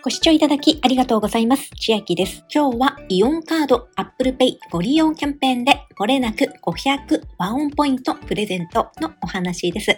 ご視聴いただきありがとうございます。千秋です。今日はイオンカード Apple Pay ご利用キャンペーンでこれなく500ワンオンポイントプレゼントのお話です。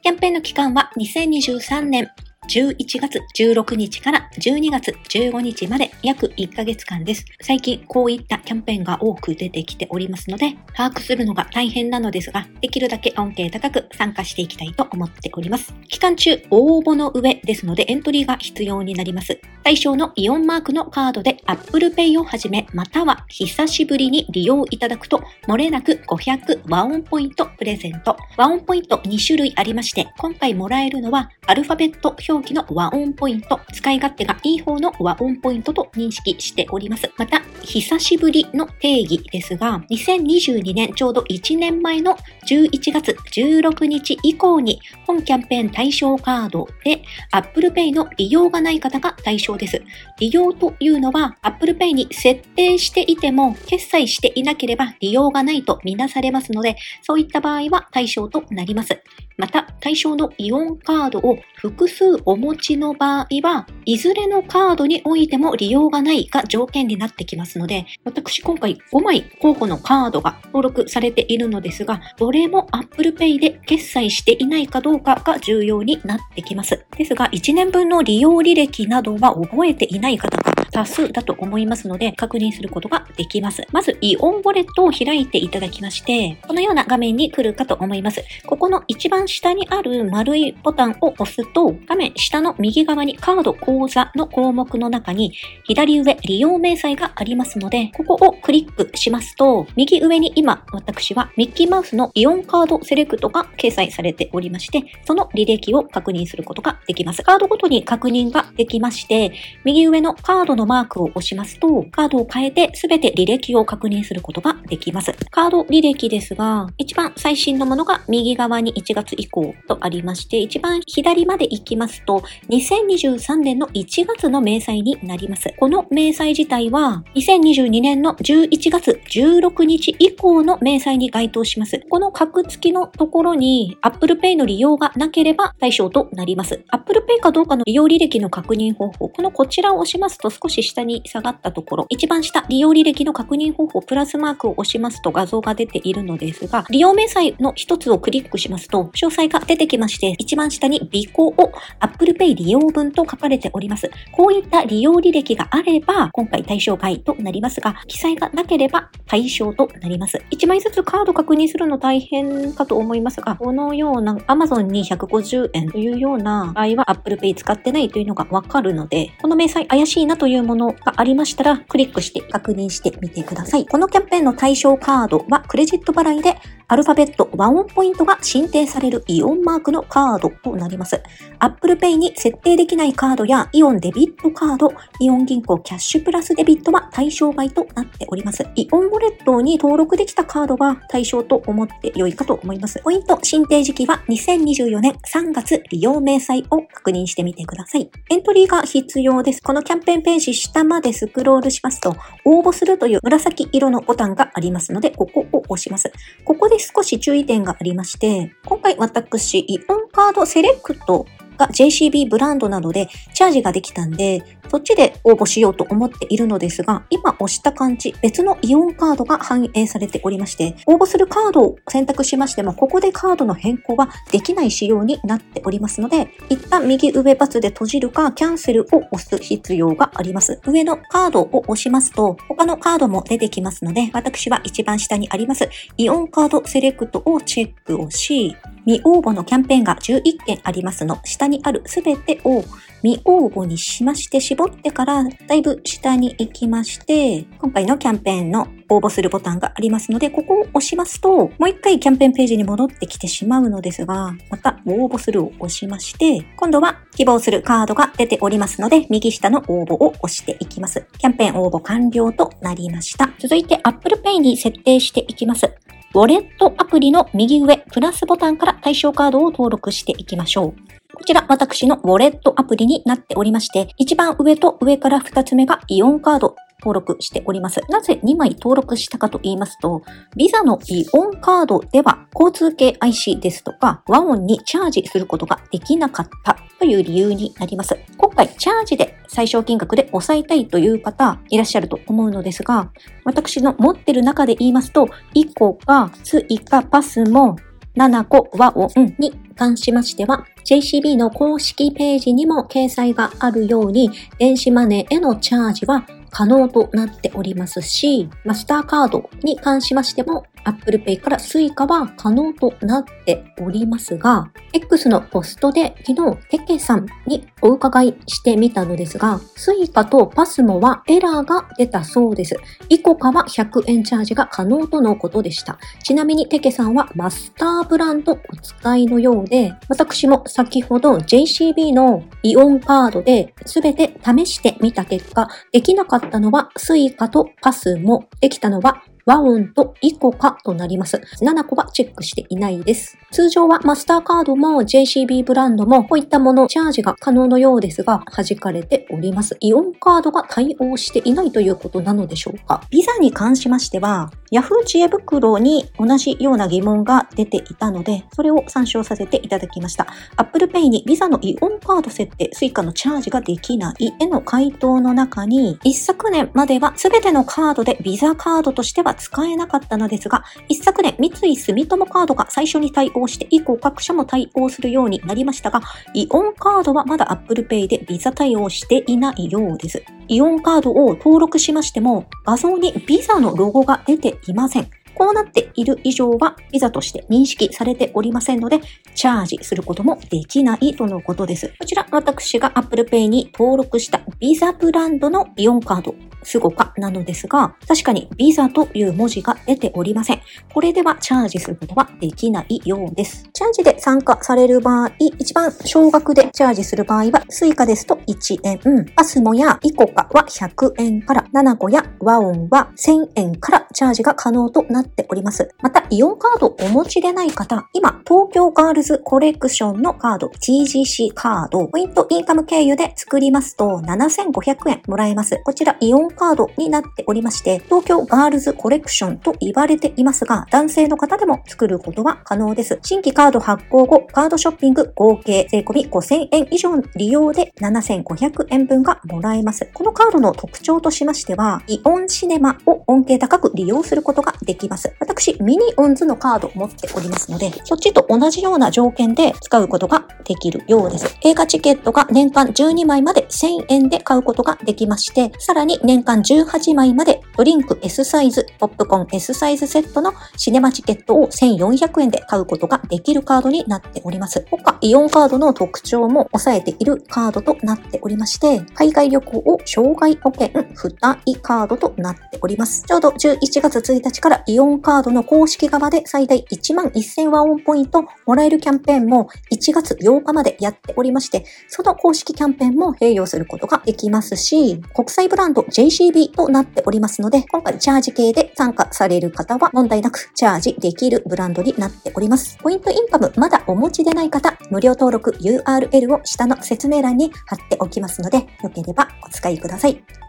キャンペーンの期間は2023年11月16日から12月15日まで約1ヶ月間です。最近こういったキャンペーンが多く出てきておりますので、把握するのが大変なのですが、できるだけ恩恵高く参加していきたいと思っております。期間中、応募の上ですのでエントリーが必要になります。対象のイオンマークのカードで Apple Pay をはじめ、または久しぶりに利用いただくと、漏れなく500ワンオンポイントプレゼント。ワンオンポイント2種類ありまして、今回もらえるのはアルファベット表表記の和音ポイント、使い勝手がいい方の和音ポイントと認識しております。また、久しぶりの定義ですが、2022年ちょうど1年前の11月16日以降に本キャンペーン対象カードで Apple Pay の利用がない方が対象です。利用というのは Apple Pay に設定していても決済していなければ利用がないとみなされますので、そういった場合は対象となります。また、対象のイオンカードを複数お持ちの場合は、いずれのカードにおいても利用がないが条件になってきますので、私今回5枚候補のカードが登録されているのですが、どれも Apple Pay で決済していないかどうかが重要になってきます。ですが、1年分の利用履歴などは覚えていない方多数だと思いますので、確認することができます。まず、イオンウォレットを開いていただきまして、このような画面に来るかと思います。ここの一番下にある丸いボタンを押すと、画面下の右側にカード口座の項目の中に、左上利用明細がありますので、ここをクリックしますと、右上に今、私はミッキーマウスのイオンカードセレクトが掲載されておりまして、その履歴を確認することができます。カードごとに確認ができまして、右上のカードののマークを押しますと、カードを変えてすべて履歴を確認することができます。カード履歴ですが、一番最新のものが右側に1月以降とありまして、一番左まで行きますと、2023年の1月の明細になります。この明細自体は、2022年の11月16日以降の明細に該当します。この格付きのところに Apple Pay の利用がなければ対象となります。Apple Pay かどうかの利用履歴の確認方法、このこちらを押しますと少し下に下がったところ、一番下、利用履歴の確認方法、プラスマークを押しますと画像が出ているのですが、利用明細の一つをクリックしますと、詳細が出てきまして、一番下に尾行を Apple Pay 利用分と書かれております。こういった利用履歴があれば、今回対象外となりますが、記載がなければ対象となります。1枚ずつカード確認するの大変かと思いますが、このような Amazon に150円というような場合は Apple Pay 使ってないというのがわかるので、この明細怪しいなというものがありましたら、クリックして確認してみてください。このキャンペーンの対象カードはクレジット払いでアルファベットワンオンポイントが申請されるイオンマークのカードとなります。Apple Pay に設定できないカードやイオンデビットカード、イオン銀行キャッシュプラスデビットは対象外となっております。イオンウォレットに登録できたカードは対象と思って良いかと思います。ポイント申請時期は2024年3月利用明細を確認してみてください。エントリーが必要です。このキャンペーンページ下までスクロールしますと、応募するという紫色のボタンがありますので、ここを押します。ここで少し注意点がありまして、今回私、イオンカードセレクトが JCB ブランドなどでチャージができたんで、そっちで応募しようと思っているのですが、今押した感じ、別のイオンカードが反映されておりまして、応募するカードを選択しましても、ここでカードの変更はできない仕様になっておりますので、一旦右上バツで閉じるか、キャンセルを押す必要があります。上のカードを押しますと、他のカードも出てきますので、私は一番下にあります、イオンカードセレクトをチェックをし、未応募のキャンペーンが11件ありますの、下下にあるすべてを未応募にしまして、絞ってからだいぶ下に行きまして、今回のキャンペーンの応募するボタンがありますので、ここを押しますと、もう一回キャンペーンページに戻ってきてしまうのですが、また応募するを押しまして、今度は希望するカードが出ておりますので、右下の応募を押していきます。キャンペーン応募完了となりました。続いて Apple Pay に設定していきます。ウォレットアプリの右上、プラスボタンから対象カードを登録していきましょう。こちら私のウォレットアプリになっておりまして、一番上と上から二つ目がイオンカード登録しております。なぜ2枚登録したかと言いますと、ビザのイオンカードでは交通系 IC ですとか和音にチャージすることができなかったという理由になります。今回チャージで最小金額で抑えたいという方いらっしゃると思うのですが、私の持ってる中で言いますと、イコかスイカパスも7個和音に関しましては、JCB の公式ページにも掲載があるように、電子マネーへのチャージは可能となっておりますし、マスターカードに関しましても Apple Pay から Suica は可能となっておりますが、X のポストで昨日、テケさんにお伺いしてみたのですが、Suica と PASMO はエラーが出たそうです。イコカは100円チャージが可能とのことでした。ちなみにテケさんはマスターブランドお使いのようで、私も先ほど JCB のイオンカードで全て試してみた結果、できなかったのは Suica と PASMO、できたのは和音とイコカとなります。7個はチェックしていないです。通常はマスターカードも JCB ブランドもこういったものチャージが可能のようですが弾かれております。イオンカードが対応していないということなのでしょうか。ビザに関しましては Yahoo 知恵袋に同じような疑問が出ていたのでそれを参照させていただきました。Apple Pay にビザのイオンカード設定、Suica のチャージができないへの回答の中に一昨年までは全てのカードでビザカードとしては使えなかったのですが、一昨年三井住友カードが最初に対応して以降各社も対応するようになりましたが、イオンカードはまだ Apple Pay でビザ対応していないようです。イオンカードを登録しましても、画像にビザのロゴが出ていません。こうなっている以上は、ビザとして認識されておりませんので、チャージすることもできないとのことです。こちら、私が Apple Pay に登録したビザブランドのイオンカード、 SUGOCA なのですが、確かにビザという文字が出ておりません。これではチャージすることはできないようです。チャージで参加される場合、一番少額でチャージする場合は、スイカですと1円、パスモやイコカは100円から、ナナコやワオンは1000円からチャージが可能となっております。また、イオンカードお持ちでない方、今、東京ガールズコレクションのカード、TGC カード、ポイントインカム経由で作りますと、7500円もらえます。こちら、イオンカードになっておりまして、東京ガールズコレクションと言われていますが、男性の方でも作ることは可能です。新規カード発行後、カードショッピング合計税込み5000円以上利用で7500円分がもらえます。このカードの特徴としましては、イオンシネマを恩恵高く利用することができます。私、ミニオンズのカード持っておりますので、そっちと同じような条件で使うことができるようです。映画チケットが年間12枚まで1000円で買うことができまして、さらに年間18枚までドリンク S サイズ、ポップコーン S サイズセットのシネマチケットを1400円で買うことができるカードになっております。他、イオンカードの特徴も抑えているカードとなっておりまして、海外旅行を障害保険付帯カードとなっております。ちょうど11月1日からイオンカードの公式側で最大1万1000ワンポイントもらえるキャンペーンも1月8日までやっておりまして、その公式キャンペーンも併用することができますし、国際ブランド JCB となっておりますので、今回チャージ系で参加される方は問題なくチャージできるブランドになっております。ポイントインカムまだお持ちでない方、無料登録 URL を下の説明欄に貼っておきますので、よければお使いください。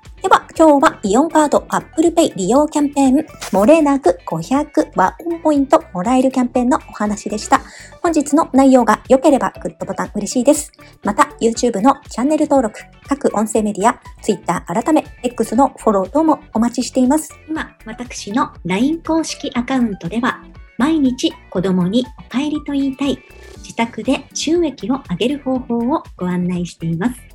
今日はイオンカード Apple Pay 利用キャンペーン、漏れなく500和音ポイントもらえるキャンペーンのお話でした。本日の内容が良ければグッドボタン嬉しいです。また、YouTube のチャンネル登録、各音声メディア、Twitter 改め X のフォロー等もお待ちしています。今、私の LINE 公式アカウントでは、毎日子供にお帰りと言いたい、自宅で収益を上げる方法をご案内しています。